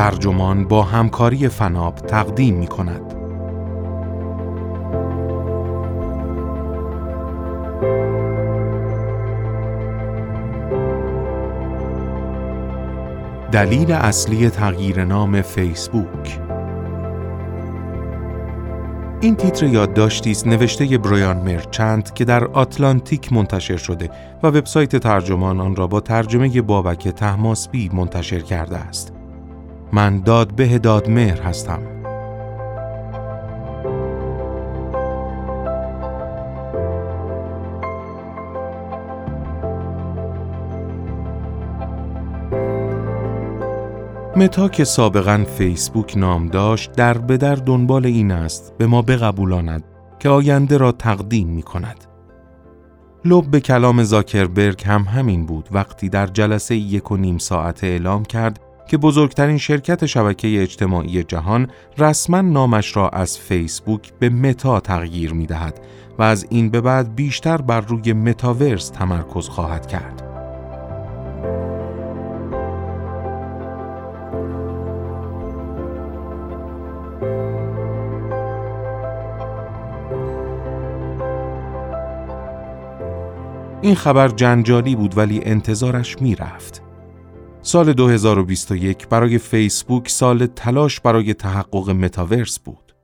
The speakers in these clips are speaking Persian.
ترجمان با همکاری فناب تقدیم می کند. دلیل اصلی تغییر نام فیسبوک این تیتر یادداشتی است نوشته برایان مرچند که در آتلانتیک منتشر شده و وبسایت ترجمان آن را با ترجمه بابک تهماسبی منتشر کرده است. من داد به داد مهر هستم. متا که سابقا فیسبوک نام داشت در به در دنبال این است به ما بقبولاند که آینده را تقدیم می کند. لب به کلام زاکربرگ هم همین بود وقتی در جلسه یک و نیم ساعت اعلام کرد که بزرگترین شرکت شبکه اجتماعی جهان رسما نامش را از فیسبوک به متا تغییر می دهد و از این به بعد بیشتر بر روی متاورس تمرکز خواهد کرد. این خبر جنجالی بود ولی انتظارش می‌رفت. سال 2021 برای فیسبوک سال تلاش برای تحقق متاورس بود.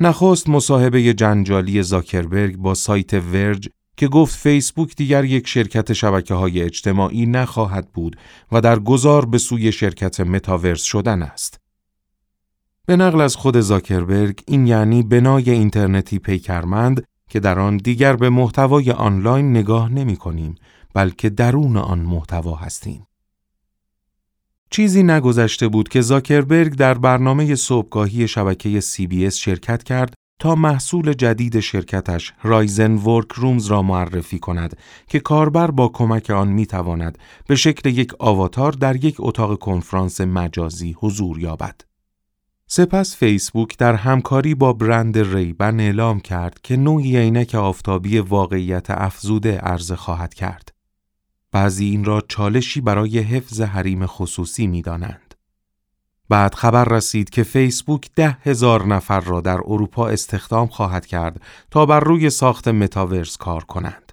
نخست مصاحبه جنجالی زاکربرگ با سایت ورج که گفت فیسبوک دیگر یک شرکت شبکه های اجتماعی نخواهد بود و در گذار به سوی شرکت متاورس شدن است. به نقل از خود زاکربرگ این یعنی بنای اینترنتی پیکرمند که در آن دیگر به محتوای آنلاین نگاه نمی کنیم بلکه درون آن محتوا هستیم. چیزی نگذشته بود که زاکربرگ در برنامه صبحگاهی شبکه CBS شرکت کرد تا محصول جدید شرکتش رایزن ورک رومز را معرفی کند که کاربر با کمک آن می تواند به شکل یک آواتار در یک اتاق کنفرانس مجازی حضور یابد. سپس فیسبوک در همکاری با برند ریبن اعلام کرد که نوعی عینک آفتابی واقعیت افزوده عرضه خواهد کرد. بعضی این را چالشی برای حفظ حریم خصوصی می دانند. بعد خبر رسید که فیسبوک ده هزار نفر را در اروپا استخدام خواهد کرد تا بر روی ساخت متاورس کار کنند.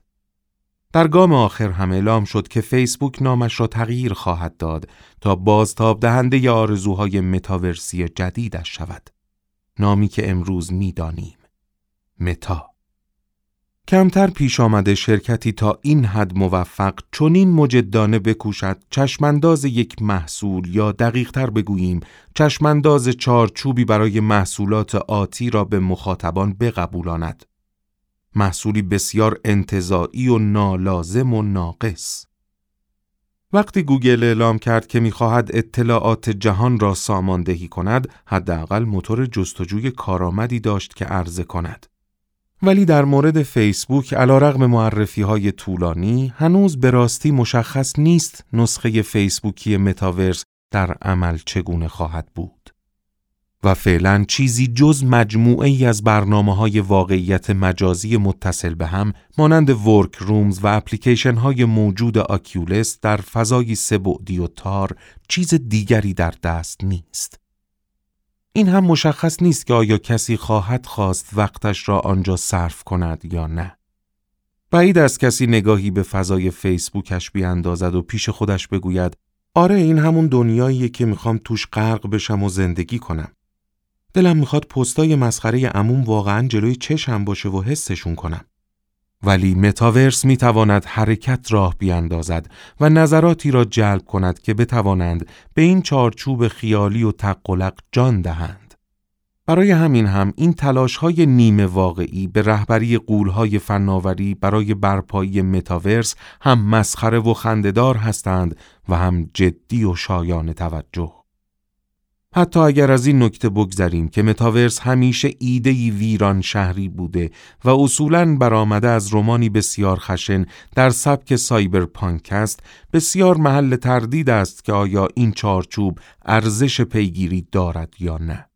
در گام آخر هم اعلام شد که فیسبوک نامش را تغییر خواهد داد تا بازتاب دهنده آرزوهای متاورسی جدیدش شود. نامی که امروز می‌دانیم. متا. کمتر پیش آمده شرکتی تا این حد موفق چنین مجدانه بکوشد چشمانداز یک محصول یا دقیقتر بگوییم چشمانداز چارچوبی برای محصولات آتی را به مخاطبان بقبولاند. محصولی بسیار انتظاعی و نالازم و ناقص. وقتی گوگل اعلام کرد که می‌خواهد اطلاعات جهان را ساماندهی کند، حداقل موتور جستجوی کارآمدی داشت که عرضه کند. ولی در مورد فیسبوک علیرغم معرفی های طولانی هنوز به راستی مشخص نیست نسخه فیسبوکی متاورس در عمل چگونه خواهد بود. و فعلا چیزی جز مجموعه ای از برنامه های واقعیت مجازی متصل به هم مانند ورک رومز و اپلیکیشن های موجود آکیولس در فضای سبعدی و تار چیز دیگری در دست نیست. این هم مشخص نیست که آیا کسی خواهد خواست وقتش را آنجا صرف کند یا نه. بعید از کسی نگاهی به فضای فیسبوکش بیاندازد و پیش خودش بگوید آره این همون دنیاییه که می‌خوام توش غرق بشم و زندگی کنم. دلم می‌خواد پستای مسخره عموم واقعا جلوی چشم باشه و حسشون کنم. ولی متاورس می‌تواند حرکت راه بیاندازد و نظراتی را جلب کند که بتوانند به این چارچوب خیالی و تقلق جان دهند. برای همین هم این تلاش های نیمه واقعی به رهبری قولهای فناوری برای برپایی متاورس هم مسخره و خندهدار هستند و هم جدی و شایان توجه. حتی اگر از این نکته بگذریم که متاورس همیشه ایدهی ویران شهری بوده و اصولاً برآمده از رومانی بسیار خشن در سبک سایبرپانک است بسیار محل تردید است که آیا این چارچوب ارزش پیگیری دارد یا نه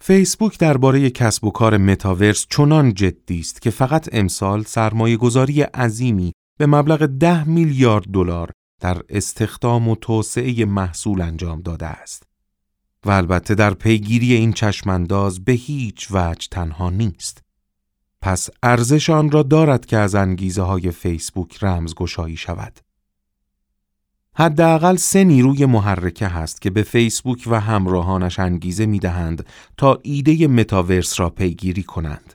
فیسبوک درباره کسب و کار متاورس چنان جدی است که فقط امسال سرمایه گذاری عظیمی به مبلغ ده میلیارد دلار در استخدام و توسعه محصول انجام داده است. و البته در پیگیری این چشمانداز به هیچ وجه تنها نیست. پس ارزش آن را دارد که از انگیزه های فیسبوک رمزگشایی شود. حداقل سه نیروی محرکه هست که به فیسبوک و همراهانش انگیزه می دهند تا ایده متاورس را پیگیری کنند.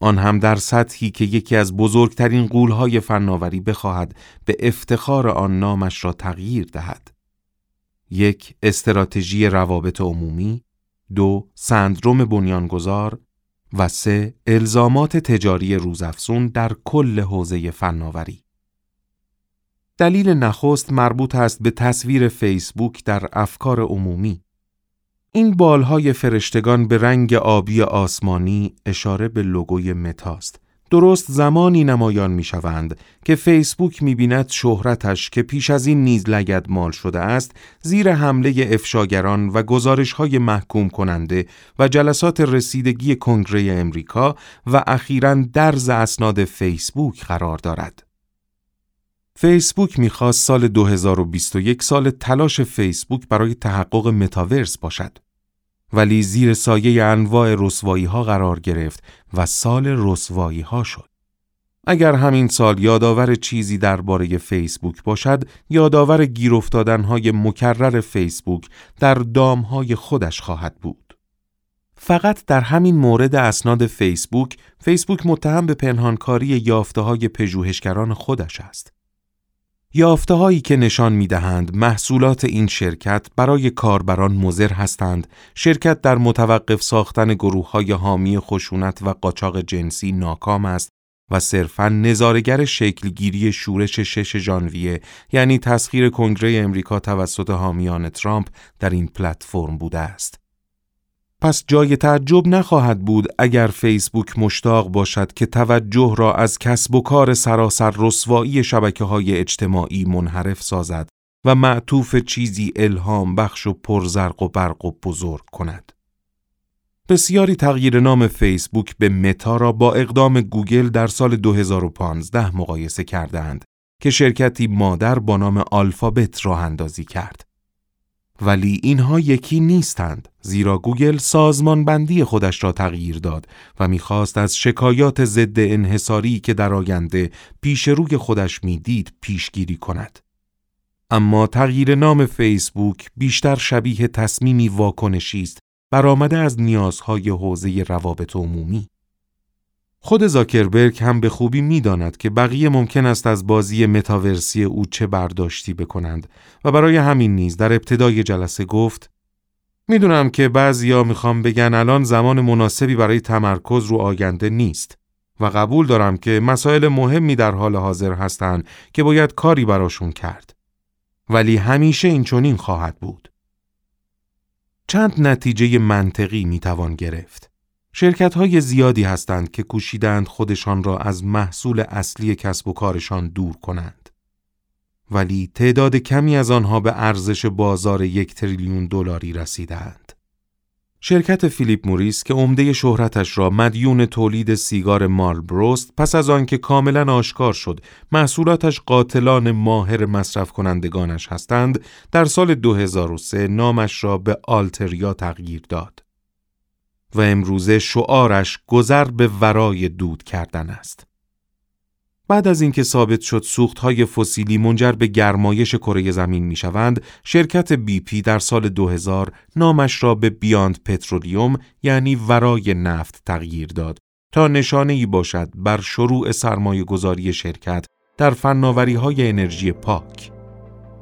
آن هم در سطحی که یکی از بزرگترین قولهای فناوری بخواهد به افتخار آن نامش را تغییر دهد. یک استراتژی روابط عمومی، دو سندروم بنیانگذار و سه الزامات تجاری روزافزون در کل حوزه فناوری. دلیل نخست مربوط است به تصویر فیسبوک در افکار عمومی. این بالهای فرشتگان به رنگ آبی آسمانی اشاره به لوگوی متاست. درست زمانی نمایان می شوند که فیسبوک می بیند شهرتش که پیش از این نیز لگد مال شده است زیر حمله افشاگران و گزارش های محکوم کننده و جلسات رسیدگی کنگره امریکا و اخیرا درز اسناد فیسبوک قرار دارد. فیسبوک می‌خواست سال 2021 سال تلاش فیسبوک برای تحقق متاورس باشد. ولی زیر سایه انواع رسوایی ها قرار گرفت و سال رسوایی ها شد. اگر همین سال یادآور چیزی درباره فیسبوک باشد، یادآور گیر افتادن های مکرر فیسبوک در دام های خودش خواهد بود. فقط در همین مورد اسناد فیسبوک، فیسبوک متهم به پنهانکاری یافته های پژوهشگران خودش است. یافته هایی که نشان می دهند محصولات این شرکت برای کاربران مزر هستند، شرکت در متوقف ساختن گروه های حامی خشونت و قاچاق جنسی ناکام است و صرفا نظارگر شکلگیری شورش شش ژانویه یعنی تسخیر کنگره امریکا توسط حامیان ترامپ در این پلتفرم بوده است. پس جای تعجب نخواهد بود اگر فیسبوک مشتاق باشد که توجه را از کسب و کار سراسر رسوایی شبکه های اجتماعی منحرف سازد و معطوف چیزی الهام بخش و پرزرق و برق و بزرگ کند. بسیاری تغییر نام فیسبوک به متا را با اقدام گوگل در سال 2015 مقایسه کردند که شرکتی مادر با نام آلفابت راه اندازی کرد. ولی اینها یکی نیستند زیرا گوگل سازمان بندی خودش را تغییر داد و می‌خواست از شکایات ضد انحصاری که در آینده پیش روی خودش می‌دید پیشگیری کند. اما تغییر نام فیسبوک بیشتر شبیه تصمیمی واکنشی است برآمده از نیازهای حوزه روابط عمومی. خود زاکربرگ هم به خوبی می‌داند که بقیه ممکن است از بازی متاورسی او چه برداشتی بکنند و برای همین نیز در ابتدای جلسه گفت می‌دونم که بعضیا می‌خوام بگن الان زمان مناسبی برای تمرکز رو آینده نیست و قبول دارم که مسائل مهمی در حال حاضر هستند که باید کاری براشون کرد. ولی همیشه این چنین خواهد بود. چند نتیجه منطقی می‌توان گرفت. شرکت های زیادی هستند که کوشیدند خودشان را از محصول اصلی کسب و کارشان دور کنند. ولی تعداد کمی از آنها به ارزش بازار یک تریلیون دلاری رسیدند. شرکت فیلیپ موریس که عمده شهرتش را مدیون تولید سیگار مارلبروست پس از آنکه کاملا آشکار شد محصولاتش قاتلان ماهر مصرف کنندگانش هستند در سال 2003 نامش را به آلتریا تغییر داد. و امروزه شعارش گذر به ورای دود کردن است. بعد از اینکه ثابت شد سوختهای فسیلی منجر به گرمایش کره زمین می شوند، شرکت بی پی در سال 2000 نامش را به بیاند پترولیوم یعنی ورای نفت تغییر داد تا نشانه ای باشد بر شروع سرمایه گذاری شرکت در فناوری های انرژی پاک.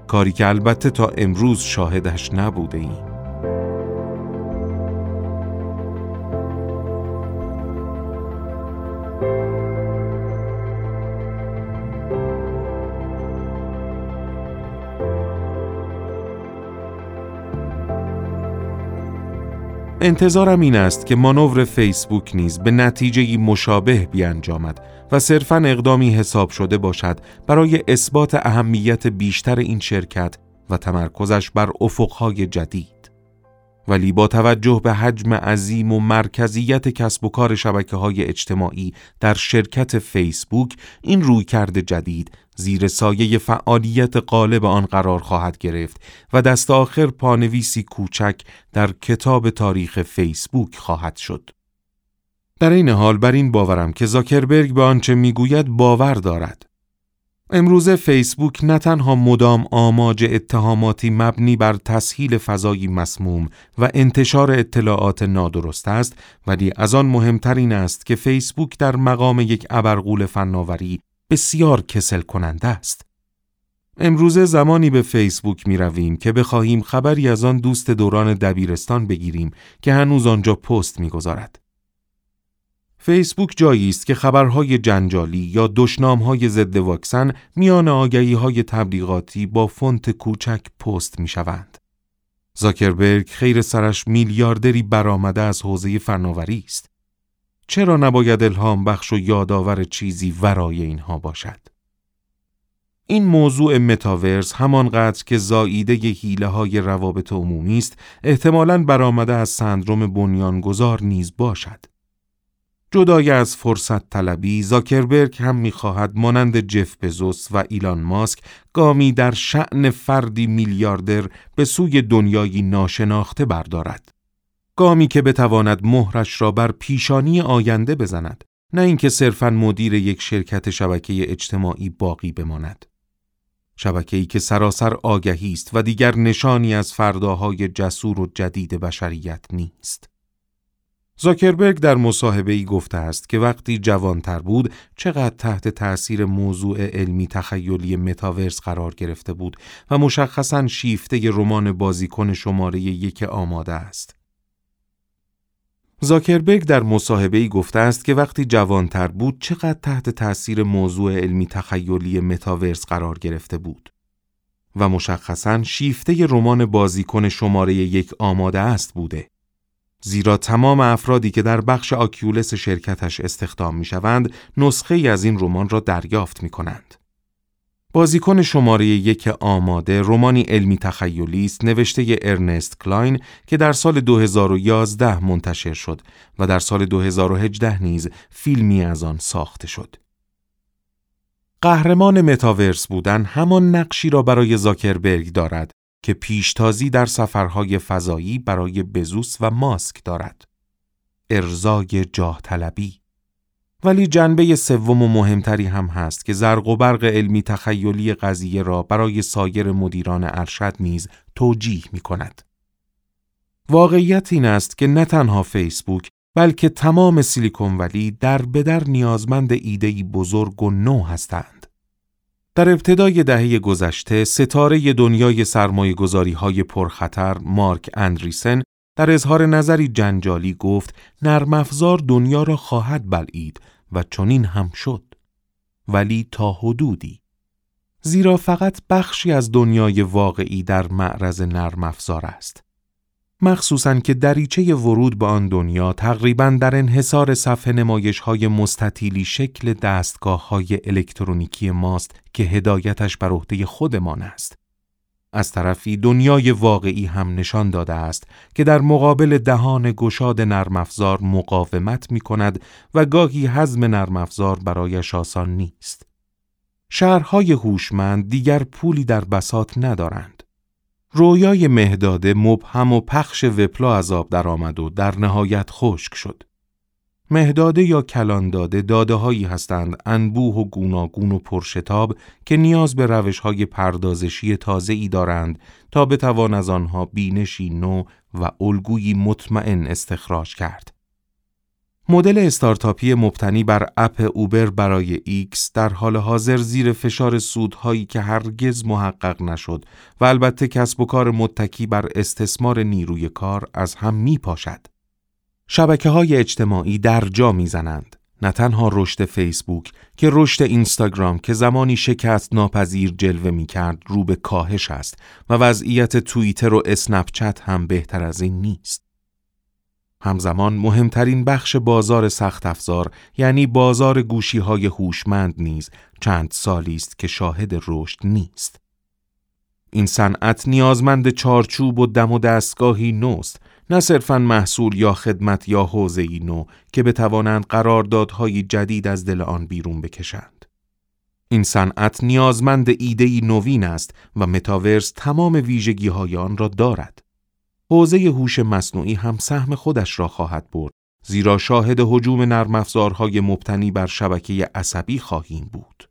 کاری که البته تا امروز شاهدش نبوده ایم. انتظارم این است که مانور فیسبوک نیز به نتیجه مشابه بیانجامد و صرفا اقدامی حساب شده باشد برای اثبات اهمیت بیشتر این شرکت و تمرکزش بر افقهای جدید. ولی با توجه به حجم عظیم و مرکزیت کسب و کار شبکه های اجتماعی در شرکت فیسبوک این رویکرد جدید زیر سایه فعالیت قالب آن قرار خواهد گرفت و دست آخر پانویسی کوچک در کتاب تاریخ فیسبوک خواهد شد. در این حال بر این باورم که زاکربرگ به آنچه می‌گوید باور دارد. امروزه فیسبوک نه تنها مدام آماج اتهاماتی مبنی بر تسهیل فضایی مسموم و انتشار اطلاعات نادرست است ولی از آن مهمتر این است که فیسبوک در مقام یک ابرقول فناوری بسیار کسل کننده است. امروزه زمانی به فیسبوک می رویم که بخواهیم خبری از آن دوست دوران دبیرستان بگیریم که هنوز آنجا پست می گذارد. فیسبوک جایی است که خبرهای جنجالی یا دشنامهای ضد واکسن میان آگهی های تبلیغاتی با فونت کوچک پست می شوند. زاکربرگ خیر سرش میلیاردری برآمده از حوزه فناوری است. چرا نباید الهام بخش و یادآور چیزی ورای اینها باشد؟ این موضوع متاورس همانقدر که زاییده حیله های روابط عمومی است احتمالاً برآمده از سندروم بنیانگذار نیز باشد. جدای از فرصت طلبی زاکربرگ هم می‌خواهد مانند جف بزوس و ایلان ماسک گامی در شعن فردی میلیاردر به سوی دنیایی ناشناخته بردارد. گامی که بتواند مهرش را بر پیشانی آینده بزند نه اینکه صرفا مدیر یک شرکت شبکه اجتماعی باقی بماند. شبکه‌ای که سراسر آگهی است و دیگر نشانی از فرداهای جسور و جدید بشریت نیست. زاکربرگ در مصاحبه ای گفته است که وقتی جوانتر بود چقدر تحت تأثیر موضوع علمی تخیلی متاورس قرار گرفته بود و مشخصا شیفته رمان بازیکن شماره یک آماده است. زاکربرگ در مصاحبه ای گفته است که وقتی جوانتر بود چقدر تحت تأثیر موضوع علمی تخیلی متاورس قرار گرفته بود و مشخصا شیفته رمان بازیکن شماره یک آماده است بوده. زیرا تمام افرادی که در بخش Oculus شرکتش استخدام می شوند نسخه ای از این رمان را دریافت می کنند. بازیکن شماره یک آماده رمانی علمی تخیلی است نوشته ارنست کلاین که در سال 2011 منتشر شد و در سال 2018 نیز فیلمی از آن ساخته شد. قهرمان متاورس بودن همان نقشی را برای زاکربرگ دارد که پیشتازی در سفرهای فضایی برای بزوس و ماسک دارد. ارزای جاه طلبی ولی جنبه سوم و مهمتری هم هست که زرق و برق علمی تخیلی قضیه را برای سایر مدیران ارشد نیز توجیه می کند. واقعیت این است که نه تنها فیسبوک بلکه تمام سیلیکون ولی در بدر نیازمند ایدهی بزرگ و نو هستند. در ابتدای دهه گذشته ستاره دنیای سرمایه گذاری های پرخطر مارک اندریسن در اظهار نظری جنجالی گفت نرم افزار دنیا را خواهد بلعید و چنین هم شد. ولی تا حدودی. زیرا فقط بخشی از دنیای واقعی در معرض نرم افزار است. مخصوصا که دریچه ورود به آن دنیا تقریبا در انحصار صفحه نمایش های مستطیلی شکل دستگاه های الکترونیکی ماست که هدایتش بر عهده خودمان است. از طرفی دنیای واقعی هم نشان داده است که در مقابل دهان گشاد نرم افزار مقاومت می کند و گاهی حزم نرم افزار برایش آسان نیست. شهرهای هوشمند دیگر پولی در بساط ندارند. رویای مهداده مبهم و پخش وپلا از آب درآمد و در نهایت خشک شد. مهداده یا کلانداده داده هایی هستند انبوه و گوناگون و پرشتاب که نیاز به روش های پردازشی تازه ای دارند تا بتوان از آنها بینشی نو و الگویی مطمئن استخراج کرد. مدل استارتاپی مبتنی بر اپ اوبر برای ایکس در حال حاضر زیر فشار سودهایی که هرگز محقق نشد و البته کسب و کار متکی بر استثمار نیروی کار از هم می پاشد. شبکه های اجتماعی در جا می زنند. نه تنها رشد فیسبوک که رشد اینستاگرام که زمانی شکست ناپذیر جلوه می کرد رو به کاهش است و وضعیت توییتر و اسنپ چت هم بهتر از این نیست. همزمان مهمترین بخش بازار سخت افزار یعنی بازار گوشی های هوشمند نیز چند سالی است که شاهد رشد نیست. این صنعت نیازمند چارچوب و دم و دستگاهی نوست نه صرفا محصول یا خدمت یا حوزه نو که بتوانند قراردادهای جدید از دل آن بیرون بکشند. این صنعت نیازمند ایده نوین است و متاورس تمام ویژگی های آن را دارد. حوزه هوش مصنوعی هم سهم خودش را خواهد برد زیرا شاهد حجوم نرم افزارهای مبتنی بر شبکه عصبی خواهیم بود.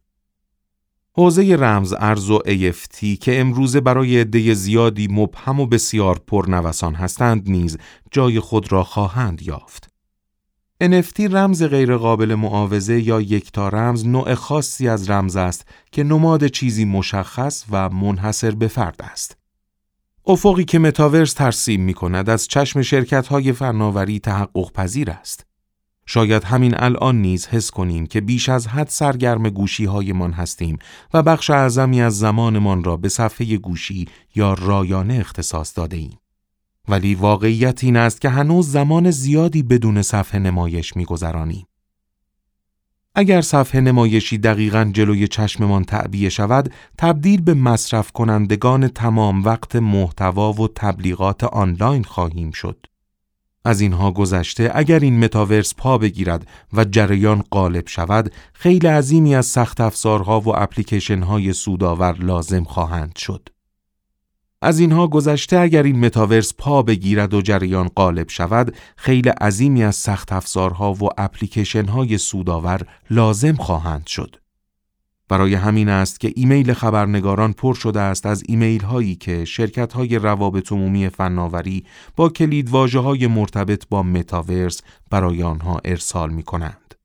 حوزه رمز ارز و AFT که امروزه برای عده زیادی مبهم و بسیار پرنوسان هستند نیز جای خود را خواهند یافت. NFT رمز غیرقابل معاوضه یا یکتا رمز نوع خاصی از رمز است که نماد چیزی مشخص و منحصر به فرد است. افقی که متاورس ترسیم می کند از چشم شرکت های فناوری تحقق پذیر است. شاید همین الان نیز حس کنیم که بیش از حد سرگرم گوشی هایمان هستیم و بخش اعظمی از زمانمان را به صفحه گوشی یا رایانه اختصاص داده ایم. ولی واقعیت این است که هنوز زمان زیادی بدون صفحه نمایش میگذرانیم. اگر صفحه نمایشی دقیقا جلوی چشممان تعبیه شود، تبدیل به مصرف کنندگان تمام وقت محتوا و تبلیغات آنلاین خواهیم شد. از اینها گذشته اگر این متاورس پا بگیرد و جریان غالب شود خیل عظیمی از سخت افزارها و اپلیکیشن های سودآور لازم خواهند شد. از اینها گذشته اگر این متاورس پا بگیرد و جریان غالب شود خیل عظیمی از سخت افزارها و اپلیکیشن های سودآور لازم خواهند شد. برای همین است که ایمیل خبرنگاران پر شده است از ایمیل هایی که شرکت های روابط عمومی فناوری با کلید های مرتبط با متاورس برای آنها ارسال می کنند.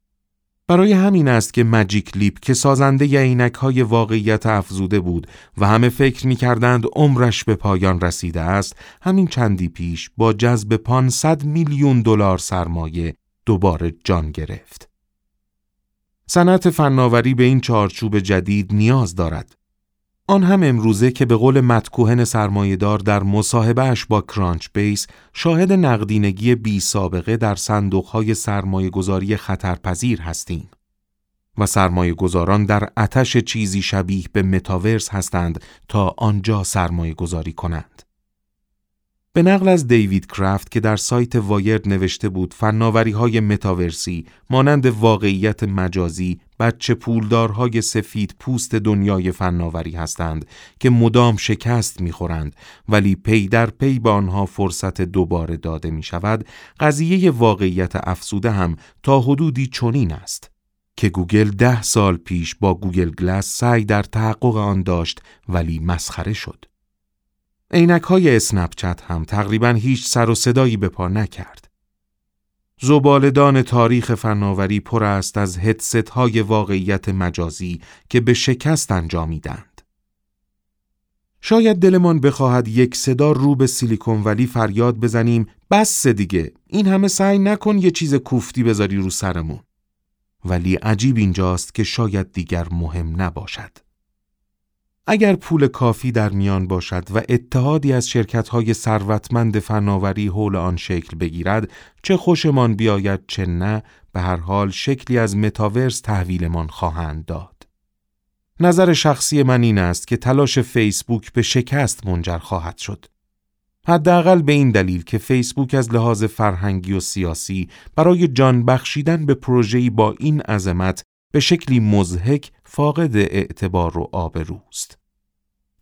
برای همین است که مجیک لیپ که سازنده عینک های واقعیت افزوده بود و همه فکر می کردند عمرش به پایان رسیده است همین چندی پیش با جذب 500 میلیون دلار سرمایه دوباره جان گرفت. صنعت فناوری به این چارچوب جدید نیاز دارد. آن هم امروزه که به قول متکوهن سرمایهدار در مصاحبهش با کرانچ بیس شاهد نقدینگی بی سابقه در صندوقهای سرمایه گذاری خطرپذیر هستیم. و سرمایه گذاران در اتش چیزی شبیه به متاورس هستند تا آنجا سرمایه گذاری کنند. به نقل از دیوید کرافت که در سایت وایرد نوشته بود فناوری های متاورسی مانند واقعیت مجازی بچه پولدارهای سفید پوست دنیای فناوری هستند که مدام شکست می‌خورند ولی پی در پی به آنها فرصت دوباره داده می شود قضیه واقعیت افزوده هم تا حدودی چنین است که گوگل ده سال پیش با گوگل گلس سعی در تحقق آن داشت ولی مسخره شد عینک های اسنپچت هم تقریبا هیچ سر و صدایی به پا نکرد. زبالدان تاریخ فناوری پر است از هدست های واقعیت مجازی که به شکست انجامیدند. شاید دلمان بخواهد یک صدا رو به سیلیکون ولی فریاد بزنیم بس دیگه این همه سعی نکن یه چیز کوفتی بذاری رو سرمون. ولی عجیب اینجاست که شاید دیگر مهم نباشد. اگر پول کافی در میان باشد و اتحادی از شرکت‌های ثروتمند فناوری حول آن شکل بگیرد چه خوشمان بیاید چه نه به هر حال شکلی از متاورس تحویلمان خواهند داد. نظر شخصی من این است که تلاش فیسبوک به شکست منجر خواهد شد. حداقل به این دلیل که فیسبوک از لحاظ فرهنگی و سیاسی برای جان بخشیدن به پروژه‌ای با این عظمت به شکلی مزهک فاقد اعتبار و آبروست.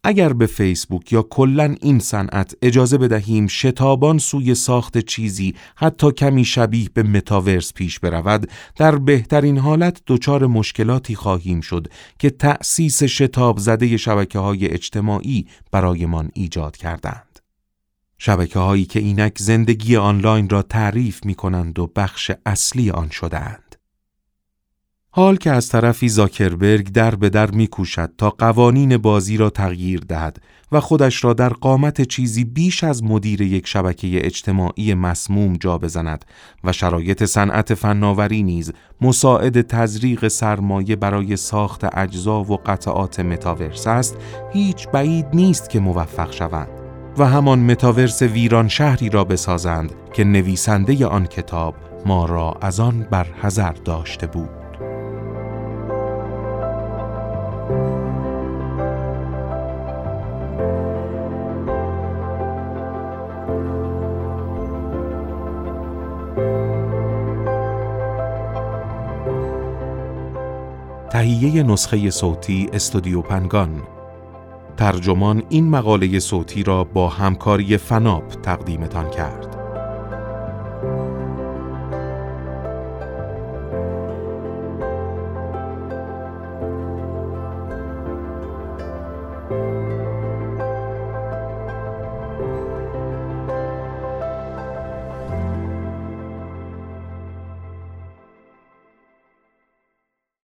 اگر به فیسبوک یا کلا این صنعت اجازه بدهیم شتابان سوی ساخت چیزی حتی کمی شبیه به متاورس پیش برود در بهترین حالت دچار مشکلاتی خواهیم شد که تأسیس شتاب زده شبکه های اجتماعی برایمان ایجاد کردند شبکه هایی که اینک زندگی آنلاین را تعریف می کنند و بخش اصلی آن شدهاند حال که از طرفی زاکربرگ در به در میکوشد تا قوانین بازی را تغییر دهد و خودش را در قامت چیزی بیش از مدیر یک شبکه اجتماعی مسموم جا بزند و شرایط صنعت فناوری نیز مساعد تزریق سرمایه برای ساخت اجزا و قطعات متاورس است هیچ بعید نیست که موفق شوند و همان متاورس ویران شهری را بسازند که نویسنده آن کتاب ما را از آن برحذر داشته بود. تهیه نسخه صوتی استودیو پنگان. ترجمان این مقاله صوتی را با همکاری فناپ تقدیمتان کرد.